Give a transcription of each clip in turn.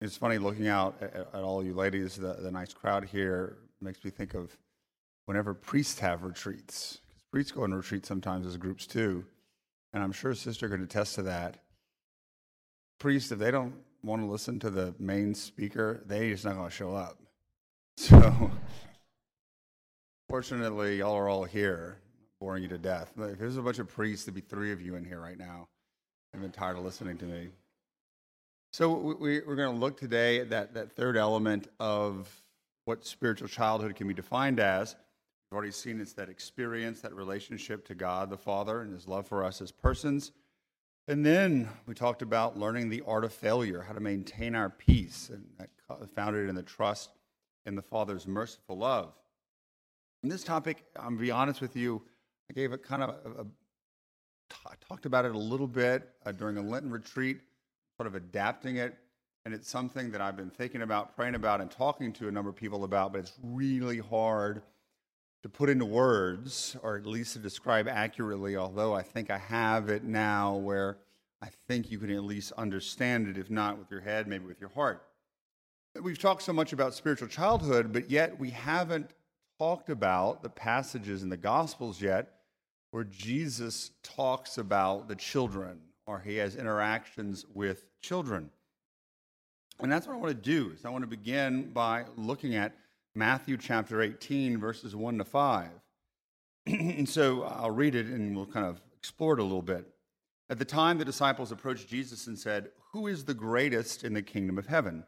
it's funny looking out at, at all you ladies, the, the nice crowd here makes me think of whenever priests have retreats. Because priests go on retreats sometimes as groups too. And I'm sure Sister could attest to that. Priests, if they don't want to listen to the main speaker, they just not going to show up. So, fortunately, y'all are all here, boring you to death. If there's a bunch of priests, there'd be three of you in here right now. I've been tired of listening to me. So we, are going to look today at that, that third element of what spiritual childhood can be defined as. We've already seen it's that experience, that relationship to God the Father and His love for us as persons. And then we talked about learning the art of failure, how to maintain our peace, and that founded in the trust in the Father's merciful love. And this topic, I'm going to be honest with you, I gave it kind of a, a I talked about it a little bit uh, during a Lenten retreat sort of adapting it. And it's something that I've been thinking about, praying about, and talking to a number of people about, but it's really hard to put into words, or at least to describe accurately, although I think I have it now where I think you can at least understand it, if not with your head, maybe with your heart. We've talked so much about spiritual childhood, but yet we haven't talked about the passages in the Gospels yet where Jesus talks about the children or he has interactions with children. And that's what I want to do. Is I want to begin by looking at Matthew chapter 18 verses 1 to 5. and so I'll read it and we'll kind of explore it a little bit. At the time the disciples approached Jesus and said, "Who is the greatest in the kingdom of heaven?"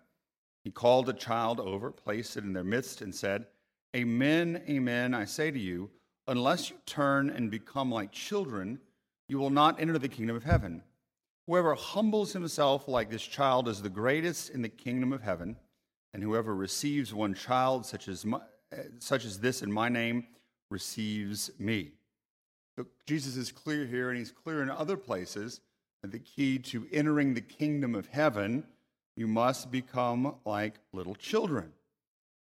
He called a child over, placed it in their midst and said, "Amen, amen, I say to you, unless you turn and become like children, you will not enter the kingdom of heaven." Whoever humbles himself like this child is the greatest in the kingdom of heaven, and whoever receives one child such as, my, such as this in my name receives me. So Jesus is clear here, and he's clear in other places that the key to entering the kingdom of heaven, you must become like little children.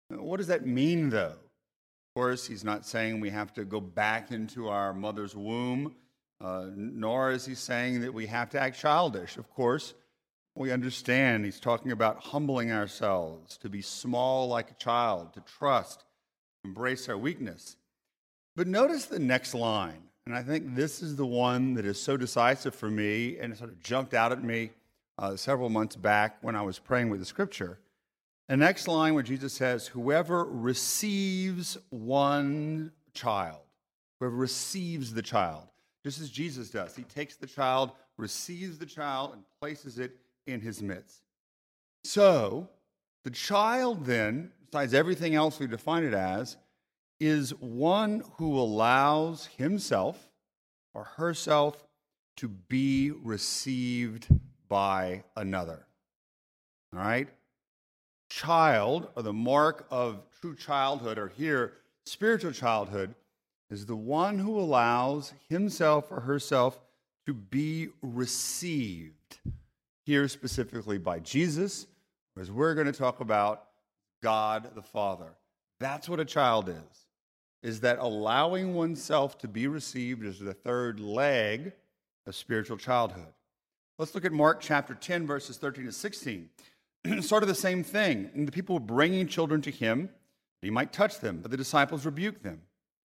What does that mean, though? Of course, he's not saying we have to go back into our mother's womb uh, nor is he saying that we have to act childish. Of course, we understand he's talking about humbling ourselves, to be small like a child, to trust, embrace our weakness. But notice the next line, and I think this is the one that is so decisive for me and sort of jumped out at me uh, several months back when I was praying with the scripture. The next line where Jesus says, Whoever receives one child, whoever receives the child just as Jesus does. He takes the child, receives the child, and places it in his midst. So, the child, then, besides everything else we define it as, is one who allows himself or herself to be received by another. All right? Child, or the mark of true childhood, or here, spiritual childhood, is the one who allows himself or herself to be received, here specifically by Jesus, as we're going to talk about God the Father. That's what a child is. Is that allowing oneself to be received is the third leg of spiritual childhood. Let's look at Mark chapter 10, verses 13 to 16. sort of the same thing. And the people were bringing children to him, that he might touch them, but the disciples rebuked them.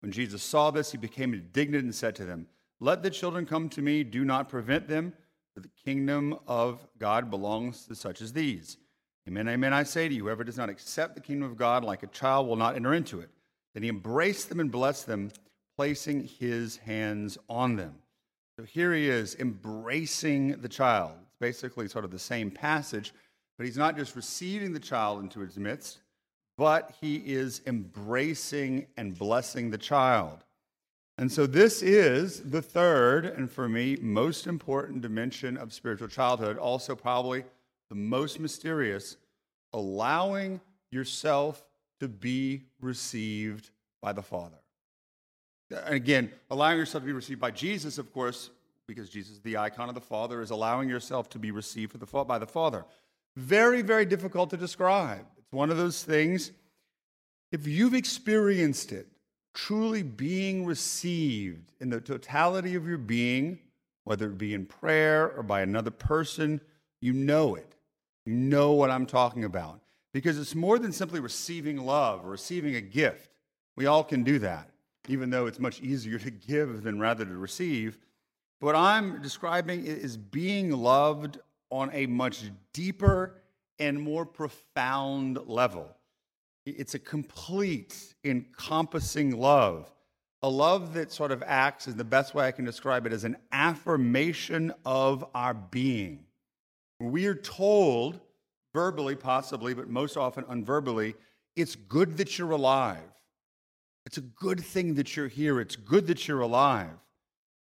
When Jesus saw this, he became indignant and said to them, Let the children come to me, do not prevent them, for the kingdom of God belongs to such as these. Amen, amen, I say to you, whoever does not accept the kingdom of God like a child will not enter into it. Then he embraced them and blessed them, placing his hands on them. So here he is embracing the child. It's basically sort of the same passage, but he's not just receiving the child into his midst, but he is embracing and blessing the child. And so, this is the third, and for me, most important dimension of spiritual childhood, also probably the most mysterious allowing yourself to be received by the Father. And again, allowing yourself to be received by Jesus, of course, because Jesus is the icon of the Father, is allowing yourself to be received by the Father. Very, very difficult to describe. It's one of those things, if you've experienced it, truly being received in the totality of your being, whether it be in prayer or by another person, you know it. You know what I'm talking about. Because it's more than simply receiving love or receiving a gift. We all can do that, even though it's much easier to give than rather to receive. What I'm describing is being loved on a much deeper and more profound level. It's a complete, encompassing love, a love that sort of acts, as the best way I can describe it, as an affirmation of our being. We are told, verbally possibly, but most often unverbally, it's good that you're alive. It's a good thing that you're here. It's good that you're alive.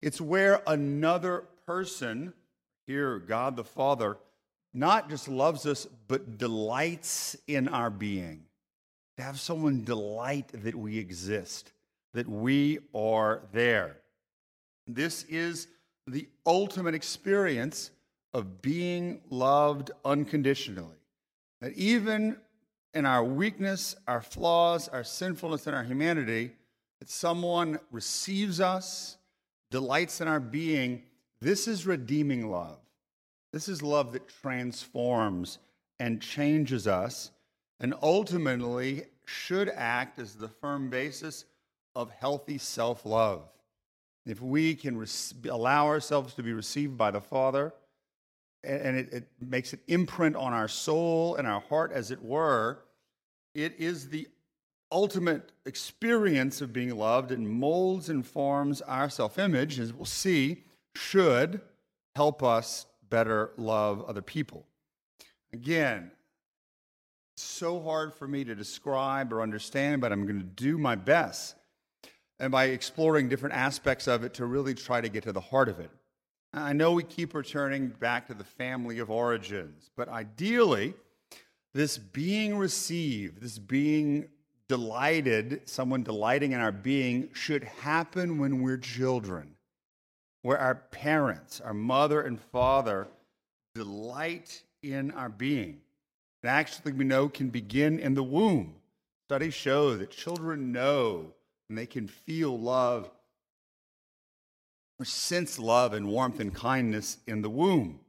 It's where another person, here, God the Father, not just loves us, but delights in our being. To have someone delight that we exist, that we are there. This is the ultimate experience of being loved unconditionally. That even in our weakness, our flaws, our sinfulness, and our humanity, that someone receives us, delights in our being, this is redeeming love. This is love that transforms and changes us and ultimately should act as the firm basis of healthy self love. If we can allow ourselves to be received by the Father, and it, it makes an imprint on our soul and our heart, as it were, it is the ultimate experience of being loved and molds and forms our self image, as we'll see, should help us better love other people. Again, it's so hard for me to describe or understand, but I'm going to do my best and by exploring different aspects of it to really try to get to the heart of it. I know we keep returning back to the family of origins, but ideally, this being received, this being delighted, someone delighting in our being, should happen when we're children, where our parents, our mother and father, delight in our being. And actually, we know can begin in the womb. Studies show that children know and they can feel love or sense love and warmth and kindness in the womb.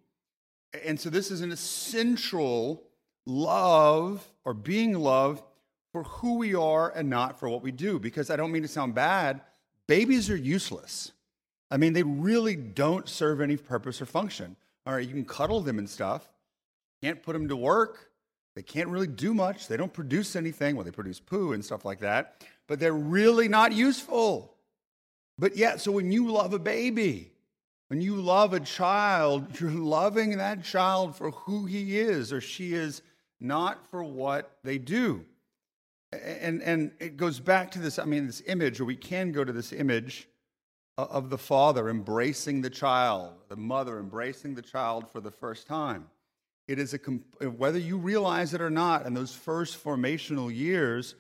And so, this is an essential love or being loved for who we are and not for what we do. Because I don't mean to sound bad, babies are useless. I mean, they really don't serve any purpose or function. All right, you can cuddle them and stuff, can't put them to work. They can't really do much. They don't produce anything. Well, they produce poo and stuff like that, but they're really not useful. But yet, so when you love a baby, when you love a child, you're loving that child for who he is or she is, not for what they do. And, and it goes back to this, I mean, this image, or we can go to this image of the father embracing the child, the mother embracing the child for the first time. It is a, whether you realize it or not, in those first formational years,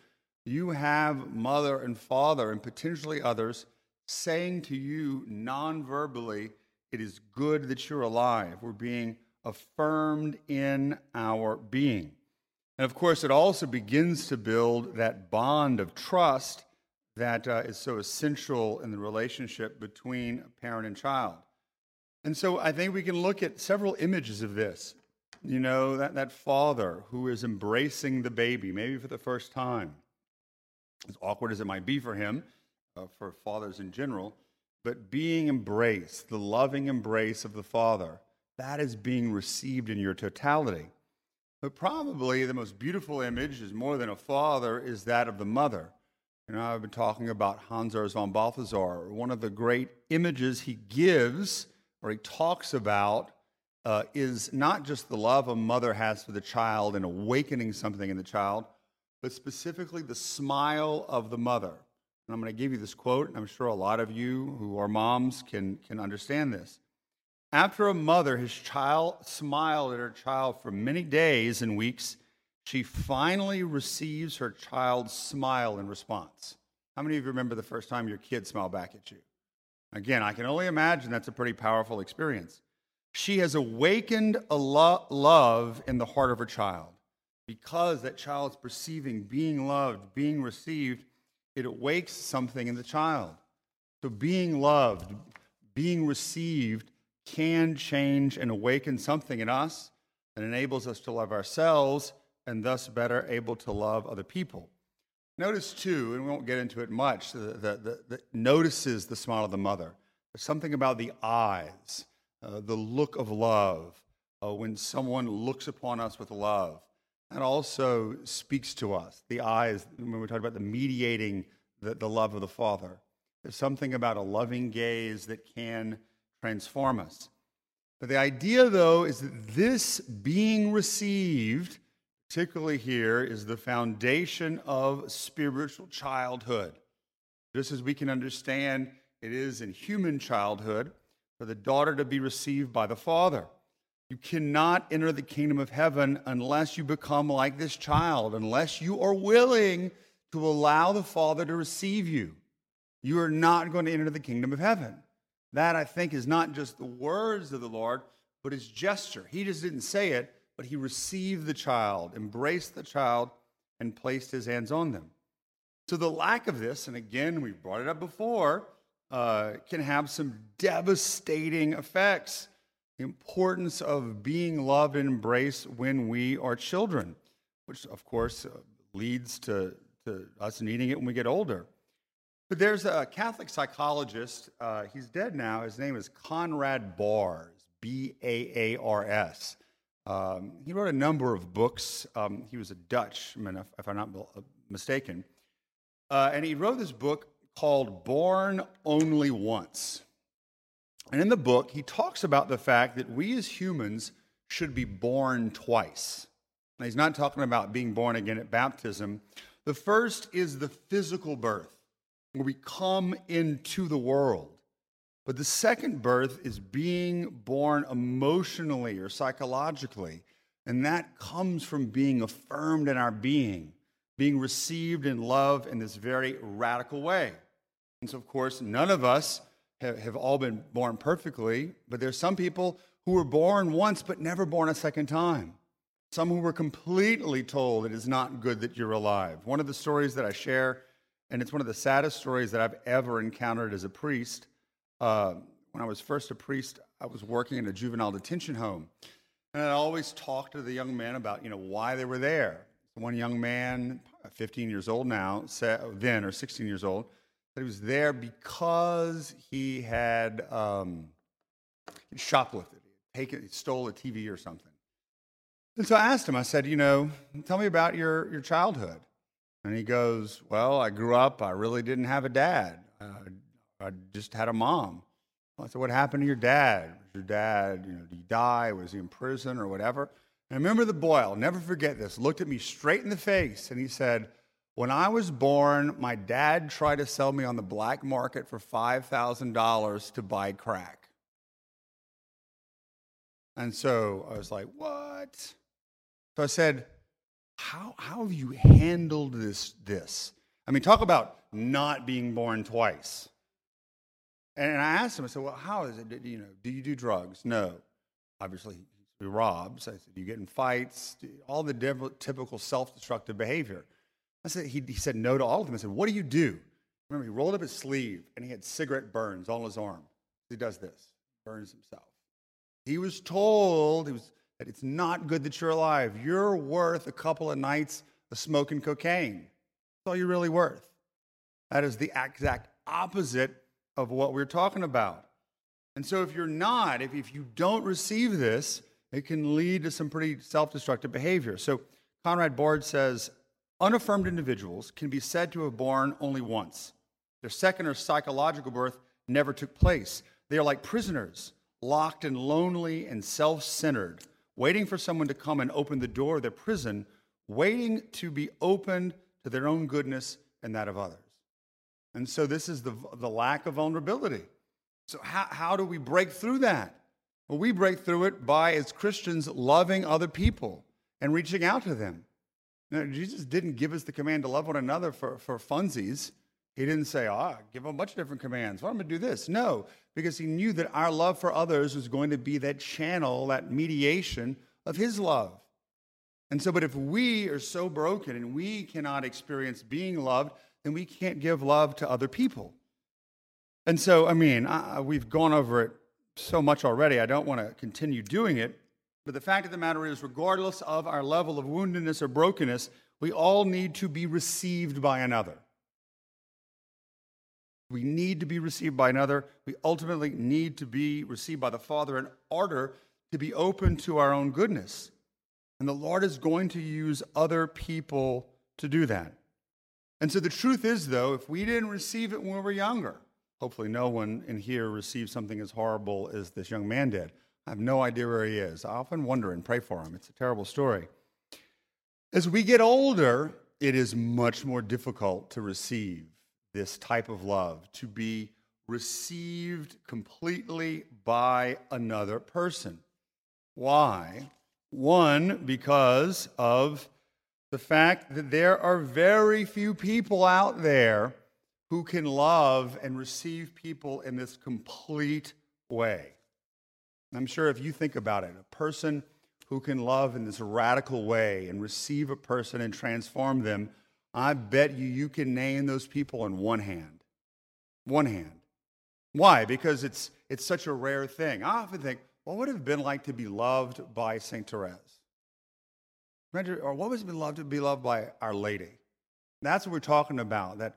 you have mother and father and potentially others saying to you non verbally, it is good that you're alive. We're being affirmed in our being. And of course, it also begins to build that bond of trust that uh, is so essential in the relationship between parent and child. And so I think we can look at several images of this. You know, that, that father who is embracing the baby, maybe for the first time, as awkward as it might be for him, uh, for fathers in general, but being embraced, the loving embrace of the father, that is being received in your totality. But probably the most beautiful image is more than a father, is that of the mother. You know, I've been talking about Hans Urs von Balthasar. One of the great images he gives, or he talks about, uh, is not just the love a mother has for the child and awakening something in the child, but specifically the smile of the mother. And I'm going to give you this quote, and I'm sure a lot of you who are moms can, can understand this. After a mother has child smiled at her child for many days and weeks, she finally receives her child's smile in response. How many of you remember the first time your kid smiled back at you? Again, I can only imagine that's a pretty powerful experience. She has awakened a lo- love in the heart of her child. Because that child's perceiving being loved, being received, it awakes something in the child. So, being loved, being received, can change and awaken something in us that enables us to love ourselves and thus better able to love other people. Notice too, and we won't get into it much, the, the, the, notices the smile of the mother. There's something about the eyes, uh, the look of love, uh, when someone looks upon us with love. That also speaks to us. The eyes, when we talk about the mediating the, the love of the Father. There's something about a loving gaze that can transform us. But the idea, though, is that this being received, particularly here, is the foundation of spiritual childhood. Just as we can understand it is in human childhood for the daughter to be received by the father. You cannot enter the kingdom of heaven unless you become like this child, unless you are willing to allow the Father to receive you. You are not going to enter the kingdom of heaven. That, I think, is not just the words of the Lord, but his gesture. He just didn't say it, but he received the child, embraced the child, and placed his hands on them. So, the lack of this, and again, we've brought it up before, uh, can have some devastating effects. The importance of being loved and embraced when we are children, which, of course, uh, leads to, to us needing it when we get older. But there's a Catholic psychologist, uh, he's dead now. His name is Conrad Baars, B A A R S. Um, he wrote a number of books. Um, he was a Dutchman, if, if I'm not uh, mistaken. Uh, and he wrote this book called Born Only Once. And in the book, he talks about the fact that we as humans should be born twice. Now, he's not talking about being born again at baptism. The first is the physical birth where we come into the world. But the second birth is being born emotionally or psychologically. And that comes from being affirmed in our being, being received in love in this very radical way. And so, of course, none of us have, have all been born perfectly, but there's some people who were born once but never born a second time. Some who were completely told it is not good that you're alive. One of the stories that I share and it's one of the saddest stories that I've ever encountered as a priest. Uh, when I was first a priest, I was working in a juvenile detention home, and I always talked to the young men about, you know, why they were there. One young man, 15 years old now, then or 16 years old, said he was there because he had um, shoplifted, taken, stole a TV or something. And so I asked him, I said, you know, tell me about your, your childhood. And he goes, Well, I grew up, I really didn't have a dad. Uh, I just had a mom. I said, What happened to your dad? Was your dad, you know, did he die? Was he in prison or whatever? And I remember the boy, I'll never forget this, looked at me straight in the face and he said, When I was born, my dad tried to sell me on the black market for $5,000 to buy crack. And so I was like, What? So I said, how, how have you handled this, this? I mean, talk about not being born twice. And I asked him, I said, well, how is it? You know, do you do drugs? No. Obviously, he robs. I said, you get in fights, all the typical self-destructive behavior. I said, he, he said no to all of them. I said, what do you do? Remember, he rolled up his sleeve and he had cigarette burns on his arm. He does this, burns himself. He was told, he was that it's not good that you're alive. You're worth a couple of nights of smoking cocaine. That's all you're really worth. That is the exact opposite of what we're talking about. And so, if you're not, if, if you don't receive this, it can lead to some pretty self destructive behavior. So, Conrad Baars says unaffirmed individuals can be said to have born only once. Their second or psychological birth never took place. They are like prisoners, locked and lonely and self centered waiting for someone to come and open the door of their prison, waiting to be opened to their own goodness and that of others. And so this is the, the lack of vulnerability. So, how, how do we break through that? Well, we break through it by, as Christians, loving other people and reaching out to them. Now, Jesus didn't give us the command to love one another for, for funsies. He didn't say, ah, oh, give a bunch of different commands. Why am I going to do this? No, because he knew that our love for others was going to be that channel, that mediation of his love. And so, but if we are so broken and we cannot experience being loved, then we can't give love to other people. And so, I mean, we've gone over it so much already. I don't want to continue doing it. But the fact of the matter is, regardless of our level of woundedness or brokenness, we all need to be received by another. We need to be received by another. We ultimately need to be received by the Father in order to be open to our own goodness. And the Lord is going to use other people to do that. And so the truth is, though, if we didn't receive it when we were younger, hopefully no one in here received something as horrible as this young man did. I have no idea where he is. I often wonder and pray for him. It's a terrible story. As we get older, it is much more difficult to receive this type of love, to be received completely by another person. Why? One, because of the fact that there are very few people out there who can love and receive people in this complete way. I'm sure if you think about it, a person who can love in this radical way and receive a person and transform them, I bet you you can name those people in one hand. One hand. Why? Because it's, it's such a rare thing. I often think, what would it have been like to be loved by St. Therese? Or what was it have to be loved by Our Lady? That's what we're talking about. That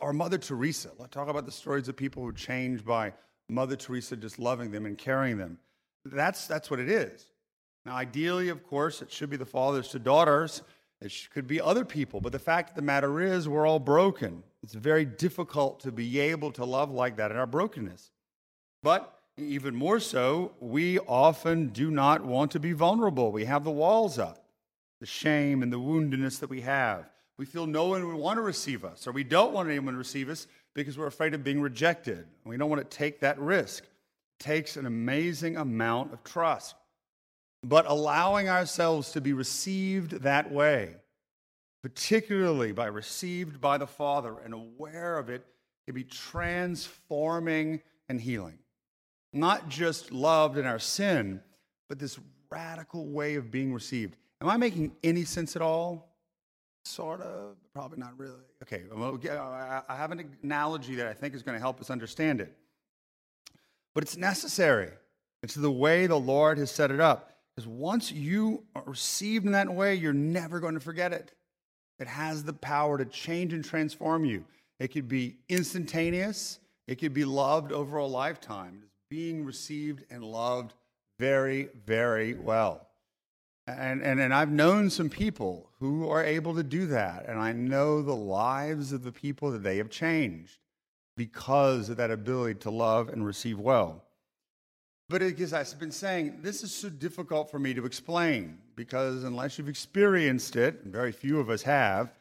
our Mother Teresa. Let's talk about the stories of people who changed by Mother Teresa just loving them and carrying them. That's, that's what it is. Now, ideally, of course, it should be the fathers to daughters. It could be other people. But the fact of the matter is, we're all broken. It's very difficult to be able to love like that in our brokenness. But even more so, we often do not want to be vulnerable. We have the walls up, the shame and the woundedness that we have. We feel no one would want to receive us, or we don't want anyone to receive us because we're afraid of being rejected. We don't want to take that risk It takes an amazing amount of trust. But allowing ourselves to be received that way, particularly by received by the Father and aware of it, can be transforming and healing. Not just loved in our sin, but this radical way of being received. Am I making any sense at all? Sort of, probably not really. Okay, I have an analogy that I think is going to help us understand it but it's necessary. It's the way the Lord has set it up. Because once you are received in that way, you're never going to forget it. It has the power to change and transform you. It could be instantaneous, it could be loved over a lifetime. It's being received and loved very, very well. And, and, and I've known some people who are able to do that. And I know the lives of the people that they have changed because of that ability to love and receive well. But as I've been saying, this is so difficult for me to explain because unless you've experienced it, and very few of us have,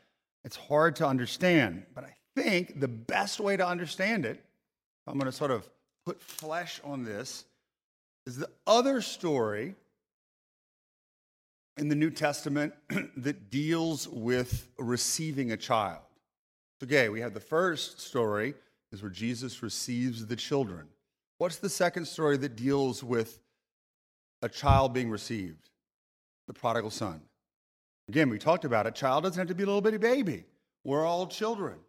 it's hard to understand. But I think the best way to understand it, I'm going to sort of put flesh on this, is the other story in the New Testament that deals with receiving a child. Okay, we have the first story is where Jesus receives the children. What's the second story that deals with a child being received? The prodigal son. Again, we talked about it. Child doesn't have to be a little bitty baby. We're all children.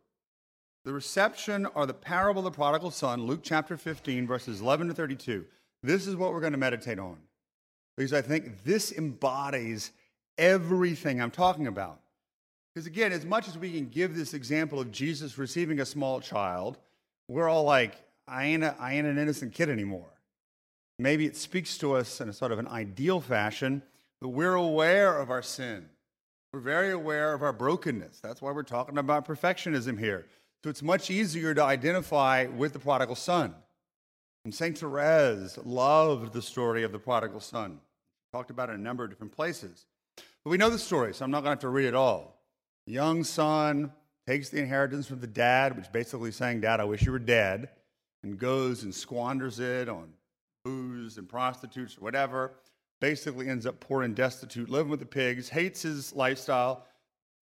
The reception or the parable of the prodigal son, Luke chapter 15, verses 11 to 32. This is what we're going to meditate on. Because I think this embodies everything I'm talking about. Because again, as much as we can give this example of Jesus receiving a small child, we're all like, I ain't, a, I ain't an innocent kid anymore. Maybe it speaks to us in a sort of an ideal fashion, but we're aware of our sin. We're very aware of our brokenness. That's why we're talking about perfectionism here. So it's much easier to identify with the prodigal son. And St. Therese loved the story of the prodigal son. Talked about it in a number of different places. But we know the story, so I'm not going to have to read it all. The young son takes the inheritance from the dad, which basically saying, Dad, I wish you were dead, and goes and squanders it on booze and prostitutes or whatever. Basically ends up poor and destitute, living with the pigs, hates his lifestyle,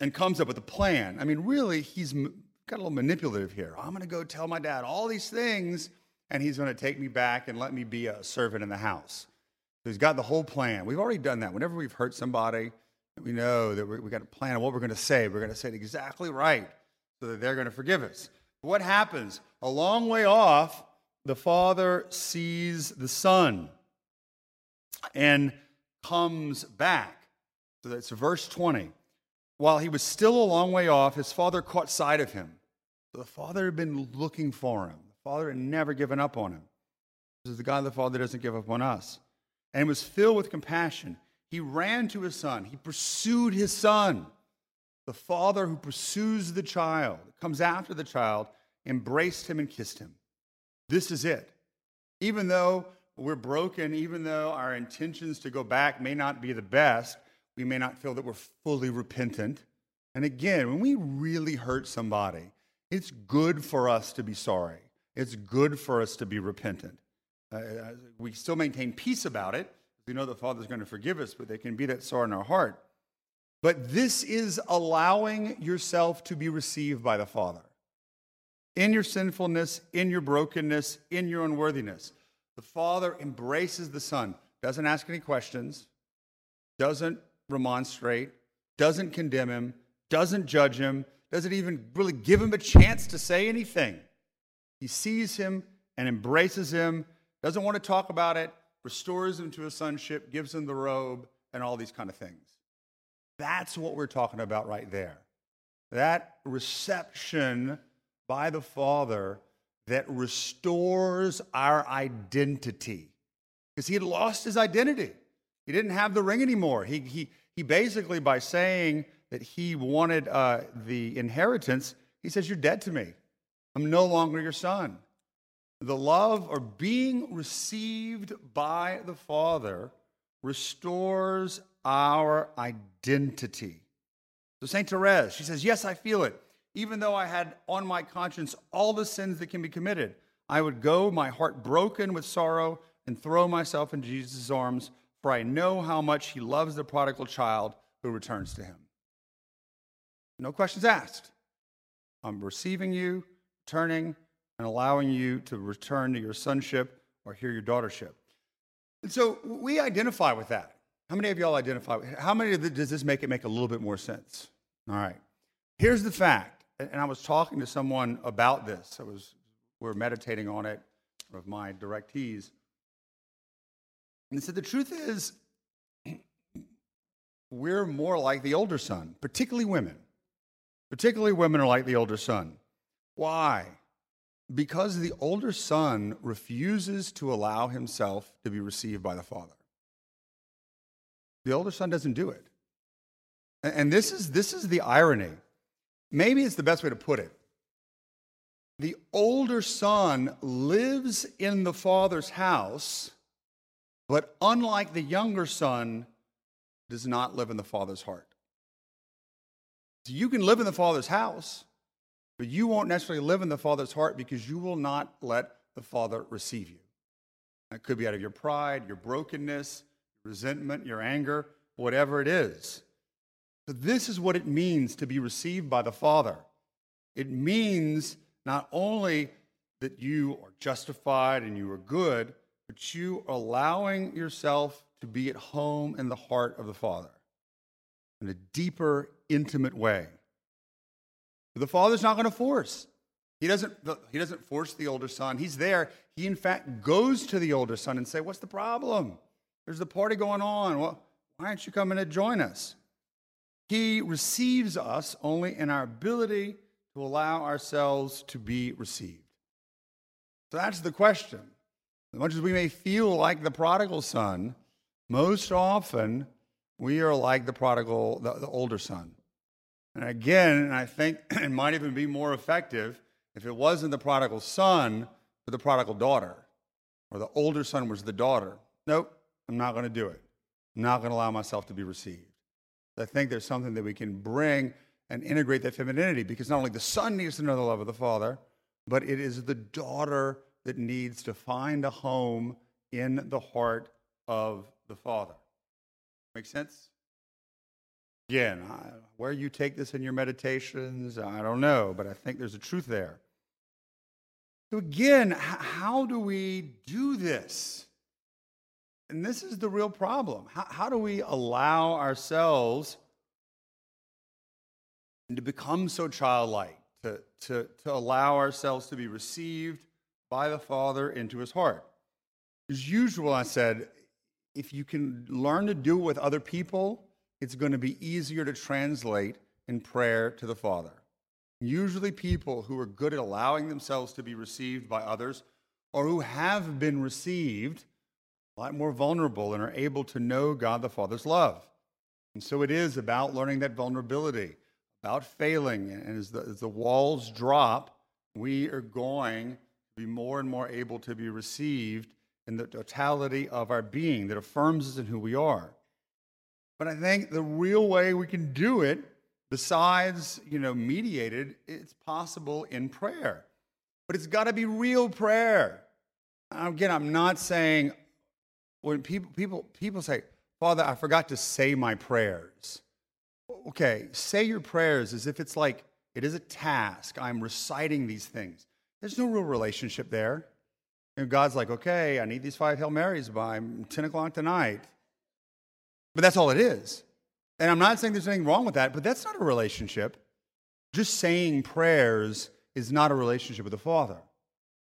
and comes up with a plan. I mean, really, he's got a little manipulative here. I'm going to go tell my dad all these things, and he's going to take me back and let me be a servant in the house. So he's got the whole plan. We've already done that. Whenever we've hurt somebody, we know that we've got a plan of what we're going to say. We're going to say it exactly right so that they're going to forgive us. What happens? A long way off, the father sees the son and comes back. So that's verse 20. While he was still a long way off, his father caught sight of him. So the father had been looking for him. The father had never given up on him. This is the God the Father doesn't give up on us. And was filled with compassion. He ran to his son. He pursued his son. The father who pursues the child, comes after the child, embraced him and kissed him. This is it. Even though we're broken, even though our intentions to go back may not be the best, we may not feel that we're fully repentant. And again, when we really hurt somebody, it's good for us to be sorry. It's good for us to be repentant. Uh, uh we still maintain peace about it. We know the Father's going to forgive us, but there can be that sorrow in our heart. But this is allowing yourself to be received by the Father in your sinfulness, in your brokenness, in your unworthiness. The Father embraces the Son, doesn't ask any questions, doesn't remonstrate, doesn't condemn him, doesn't judge him, doesn't even really give him a chance to say anything. He sees him and embraces him, doesn't want to talk about it, restores him to a sonship, gives him the robe, and all these kind of things. That's what we're talking about right there. That reception by the Father that restores our identity. Because he had lost his identity. He didn't have the ring anymore. He, he, he basically, by saying that he wanted uh, the inheritance, he says, You're dead to me. I'm no longer your son. The love or being received by the Father restores our identity. So, St. Therese, she says, Yes, I feel it even though I had on my conscience all the sins that can be committed, I would go, my heart broken with sorrow, and throw myself in Jesus' arms, for I know how much he loves the prodigal child who returns to him. No questions asked. I'm receiving you, turning, and allowing you to return to your sonship or hear your daughtership. And so we identify with that. How many of y'all identify? How many does this make it make a little bit more sense? All right. Here's the fact and I was talking to someone about this. I was we were meditating on it of my directees. And they said the truth is we're more like the older son, particularly women. Particularly women are like the older son. Why? Because the older son refuses to allow himself to be received by the father. The older son doesn't do it. And this is, this is the irony maybe it's the best way to put it. The older son lives in the father's house, but unlike the younger son, does not live in the father's heart. So you can live in the father's house, but you won't necessarily live in the father's heart because you will not let the father receive you. That could be out of your pride, your brokenness, resentment, your anger, whatever it is. So, this is what it means to be received by the Father. It means not only that you are justified and you are good, but you are allowing yourself to be at home in the heart of the Father in a deeper, intimate way. The Father's not going to force. He doesn't, he doesn't force the older son. He's there. He, in fact, goes to the older son and say, What's the problem? There's the party going on. Well, why aren't you coming to join us? He receives us only in our ability to allow ourselves to be received. So that's the question. As much as we may feel like the prodigal son, most often we are like the prodigal, the, the older son. And again, I think it might even be more effective if it wasn't the prodigal son, but the prodigal daughter, or the older son was the daughter. Nope, I'm not going to do it. I'm not going to allow myself to be received. I think there's something that we can bring and integrate that femininity because not only the son needs to know the love of the father, but it is the daughter that needs to find a home in the heart of the father. Make sense? Again, where you take this in your meditations, I don't know, but I think there's a truth there. So, again, how do we do this? And this is the real problem. How, how do we allow ourselves to become so childlike, to, to, to allow ourselves to be received by the Father into his heart? As usual, I said, if you can learn to do it with other people, it's going to be easier to translate in prayer to the Father. Usually, people who are good at allowing themselves to be received by others or who have been received a lot more vulnerable and are able to know God the Father's love. And so it is about learning that vulnerability, about failing. And as the, as the walls drop, we are going to be more and more able to be received in the totality of our being that affirms us in who we are. But I think the real way we can do it, besides, you know, mediated, it's possible in prayer. But it's got to be real prayer. Again, I'm not saying when people people people say, "Father, I forgot to say my prayers." Okay, say your prayers as if it's like it is a task. I'm reciting these things. There's no real relationship there. And God's like, okay, I need these five Hail Marys by 10 o'clock tonight. But that's all it is. And I'm not saying there's anything wrong with that, but that's not a relationship. Just saying prayers is not a relationship with the Father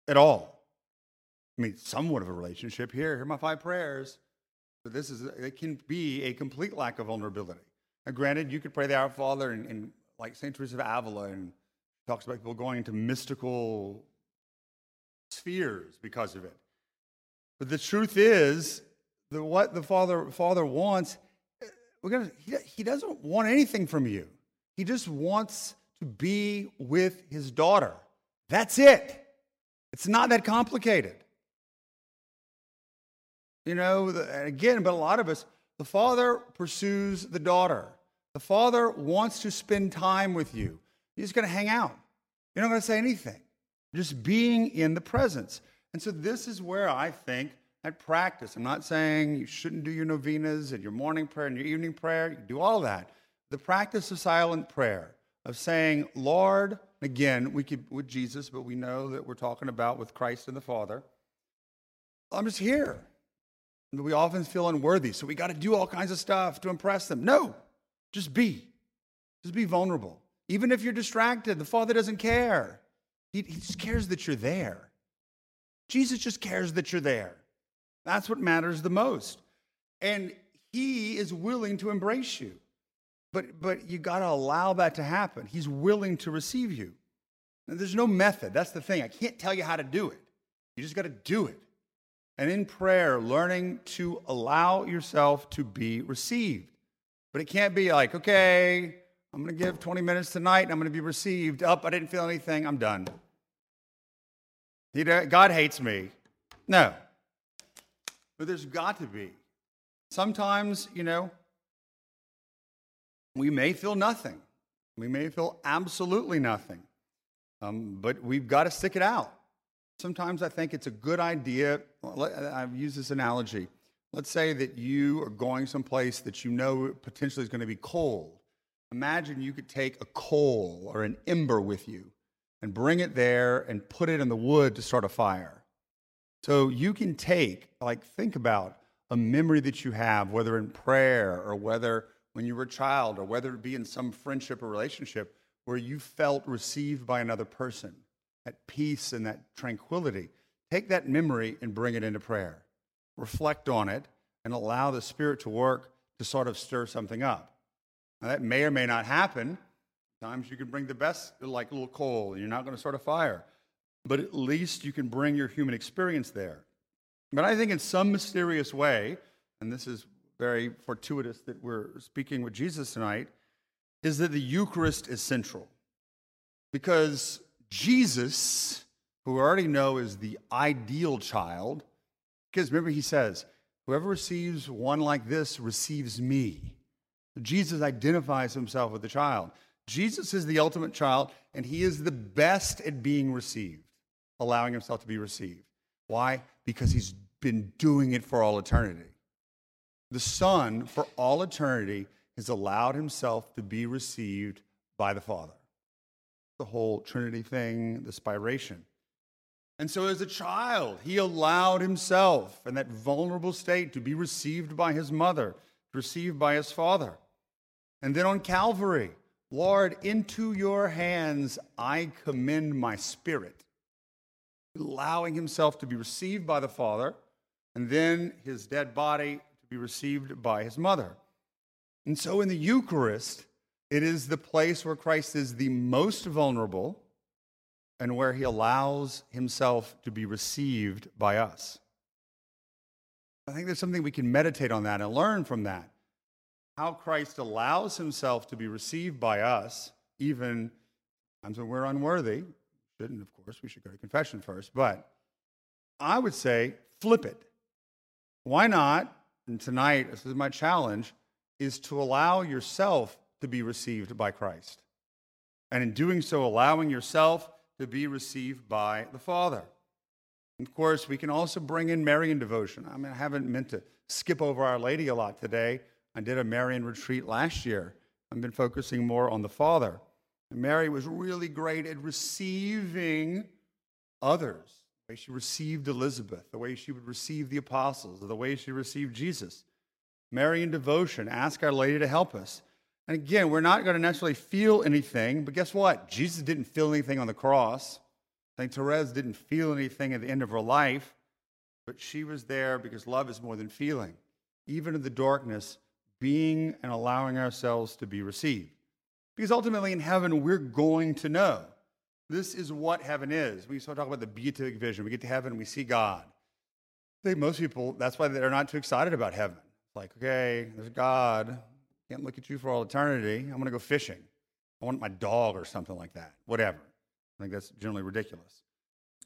at all. I mean, somewhat of a relationship. Here, here are my five prayers. But this is, it can be a complete lack of vulnerability. Now, granted, you could pray the Our Father and, and like St. Teresa of Avila and talks about people going into mystical spheres because of it. But the truth is, the, what the Father, Father wants, uh, we're gonna, he, he doesn't want anything from you. He just wants to be with his daughter. That's it. It's not that complicated. You know, again, but a lot of us, the father pursues the daughter. The father wants to spend time with you. He's going to hang out. You're not to say anything. Just being in the presence. And so this is where I think at practice, I'm not saying you shouldn't do your novenas and your morning prayer and your evening prayer. You do all that. The practice of silent prayer, of saying, Lord, again, we keep with Jesus, but we know that we're talking about with Christ and the Father. I'm just here. We often feel unworthy, so we got to do all kinds of stuff to impress them. No, just be. Just be vulnerable. Even if you're distracted, the Father doesn't care. He, he just cares that you're there. Jesus just cares that you're there. That's what matters the most. And He is willing to embrace you. But, but you got to allow that to happen. He's willing to receive you. And there's no method. That's the thing. I can't tell you how to do it. You just got to do it. And in prayer, learning to allow yourself to be received. But it can't be like, okay, I'm going to give 20 minutes tonight and I'm going to be received. Up, oh, I didn't feel anything. I'm done. God hates me. No. But there's got to be. Sometimes, you know, we may feel nothing. We may feel absolutely nothing. Um, but we've got to stick it out. Sometimes I think it's a good idea. I've used this analogy. Let's say that you are going someplace that you know potentially is going to be cold. Imagine you could take a coal or an ember with you and bring it there and put it in the wood to start a fire. So you can take, like, think about a memory that you have, whether in prayer or whether when you were a child or whether it be in some friendship or relationship where you felt received by another person, that peace and that tranquility. Take that memory and bring it into prayer reflect on it, and allow the Spirit to work to sort of stir something up. Now, that may or may not happen. Sometimes you can bring the best, like a little coal, and you're not going to start a fire. But at least you can bring your human experience there. But I think in some mysterious way, and this is very fortuitous that we're speaking with Jesus tonight, is that the Eucharist is central. Because Jesus, who we already know is the ideal child, because remember, he says, Whoever receives one like this receives me. Jesus identifies himself with the child. Jesus is the ultimate child, and he is the best at being received, allowing himself to be received. Why? Because he's been doing it for all eternity. The Son, for all eternity, has allowed himself to be received by the Father. The whole Trinity thing, the spiration. And so, as a child, he allowed himself in that vulnerable state to be received by his mother, received by his father. And then on Calvary, Lord, into your hands I commend my spirit, allowing himself to be received by the Father, and then his dead body to be received by his mother. And so in the Eucharist, it is the place where Christ is the most vulnerable and where he allows himself to be received by us. I think there's something we can meditate on that and learn from that. How Christ allows himself to be received by us, even times when we're unworthy. Shouldn't, of course, we should go to confession first. But I would say flip it. Why not? And tonight, this is my challenge, is to allow yourself to be received by Christ. And in doing so, allowing yourself to be received by the Father. And of course, we can also bring in Marian devotion. I mean, I haven't meant to skip over Our Lady a lot today. I did a Marian retreat last year. I've been focusing more on the Father. And Mary was really great at receiving others, the way she received Elizabeth, the way she would receive the apostles, the way she received Jesus. Marian devotion, ask Our Lady to help us. And again, we're not going to necessarily feel anything, but guess what? Jesus didn't feel anything on the cross. St. Therese didn't feel anything at the end of her life, but she was there because love is more than feeling. Even in the darkness, being and allowing ourselves to be received. Because ultimately in heaven, we're going to know. This is what heaven is. We start talking about the beatific vision. We get to heaven, we see God. I think most people, that's why they're not too excited about heaven. Like, okay, there's God. Can't look at you for all eternity. I'm going to go fishing. I want my dog or something like that. Whatever. I think that's generally ridiculous.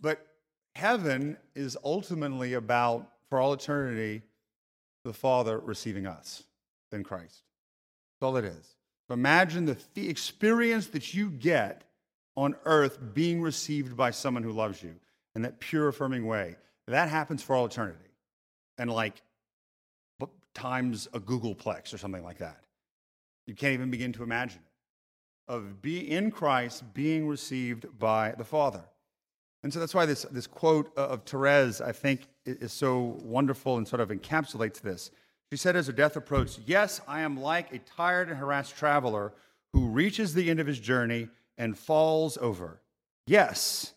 But heaven is ultimately about, for all eternity, the Father receiving us in Christ. That's all it is. Imagine the, the experience that you get on earth being received by someone who loves you in that pure, affirming way. That happens for all eternity. And like times a Googolplex or something like that. You can't even begin to imagine it of be in Christ being received by the Father. And so that's why this, this quote of Therese, I think, is so wonderful and sort of encapsulates this. She said as her death approached, Yes, I am like a tired and harassed traveler who reaches the end of his journey and falls over. Yes,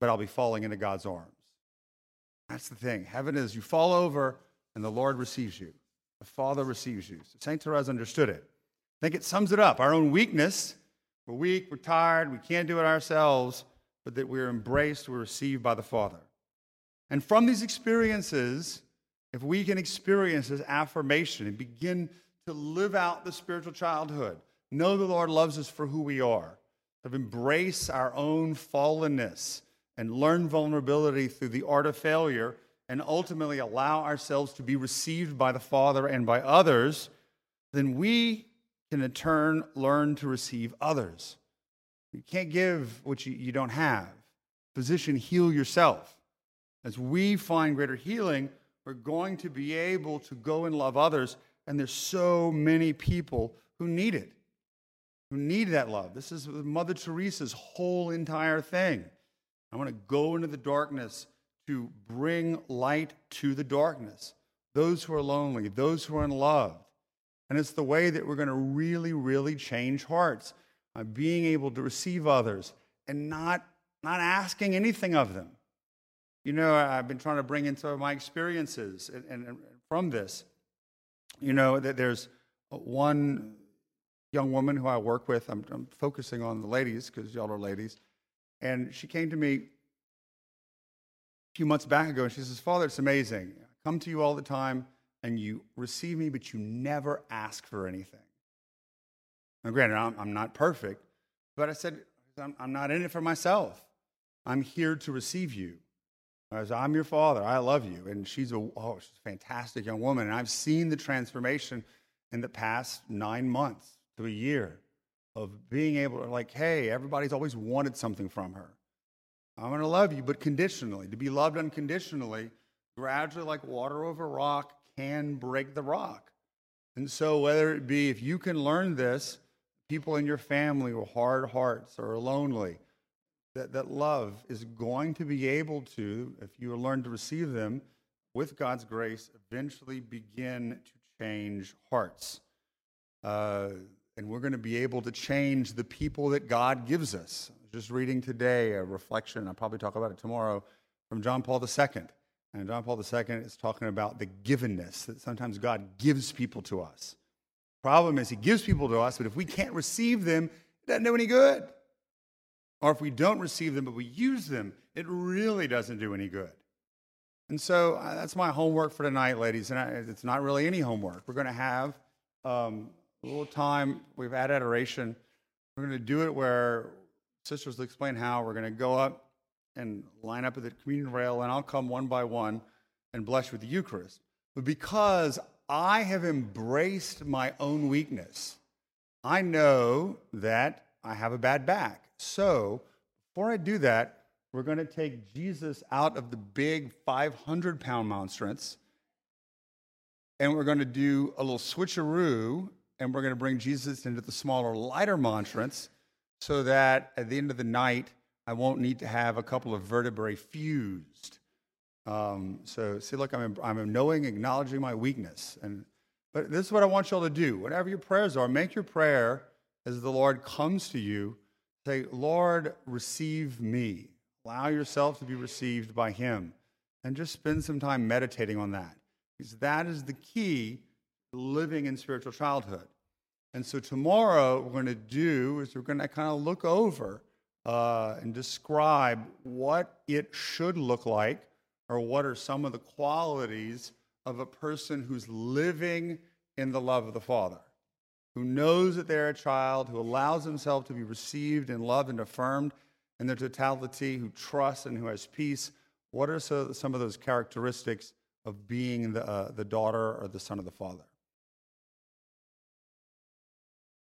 but I'll be falling into God's arms. That's the thing. Heaven is you fall over and the Lord receives you. The Father receives you. So St. Therese understood it. I think it sums it up. Our own weakness we're weak, we're tired, we can't do it ourselves, but that we're embraced, we're received by the Father. And from these experiences, if we can experience this affirmation and begin to live out the spiritual childhood, know the Lord loves us for who we are, to embrace our own fallenness and learn vulnerability through the art of failure, and ultimately allow ourselves to be received by the Father and by others, then we can in turn learn to receive others. You can't give what you, you don't have. Physician, heal yourself. As we find greater healing, we're going to be able to go and love others. And there's so many people who need it, who need that love. This is Mother Teresa's whole entire thing. I want to go into the darkness to bring light to the darkness. Those who are lonely, those who are unloved, and it's the way that we're going to really, really change hearts by being able to receive others and not, not asking anything of them. You know, I've been trying to bring in some of my experiences and, and, and from this. You know, that there's one young woman who I work with. I'm, I'm focusing on the ladies because y'all are ladies. And she came to me a few months back ago and she says, Father, it's amazing. I come to you all the time and you receive me, but you never ask for anything. Now, granted, I'm, I'm not perfect, but I said, I'm, I'm, not in it for myself. I'm here to receive you. As I'm your father, I love you. And she's a, oh, she's a fantastic young woman. And I've seen the transformation in the past nine months to a year of being able to, like, hey, everybody's always wanted something from her. I'm going to love you, but conditionally. To be loved unconditionally, gradually, like water over rock, can break the rock. And so, whether it be if you can learn this, people in your family with hard hearts or lonely, that, that love is going to be able to, if you learn to receive them with God's grace, eventually begin to change hearts. Uh, and we're going to be able to change the people that God gives us. Just reading today a reflection, I'll probably talk about it tomorrow, from John Paul II And John Paul II is talking about the givenness that sometimes God gives people to us. Problem is, He gives people to us, but if we can't receive them, it doesn't do any good. Or if we don't receive them, but we use them, it really doesn't do any good. And so uh, that's my homework for tonight, ladies. And I, it's not really any homework. We're going to have um, a little time. We've had adoration. We're going to do it where sisters will explain how. We're going to go up and line up at the communion rail, and I'll come one by one and bless with the Eucharist. But because I have embraced my own weakness, I know that I have a bad back. So before I do that, we're going to take Jesus out of the big 500 pound monstrance and we're going to do a little switcheroo and we're going to bring Jesus into the smaller, lighter monstrance so that at the end of the night, I won't need to have a couple of vertebrae fused. Um, so, see, look, I'm, I'm knowing, acknowledging my weakness. And, but this is what I want y'all to do. Whatever your prayers are, make your prayer as the Lord comes to you. Say, Lord, receive me. Allow yourself to be received by Him. And just spend some time meditating on that. Because that is the key to living in spiritual childhood. And so tomorrow, what we're going to do is we're going to kind of look over uh, and describe what it should look like or what are some of the qualities of a person who's living in the love of the Father, who knows that they're a child, who allows himself to be received and loved and affirmed in their totality, who trusts and who has peace. What are some of those characteristics of being the, uh, the daughter or the son of the Father?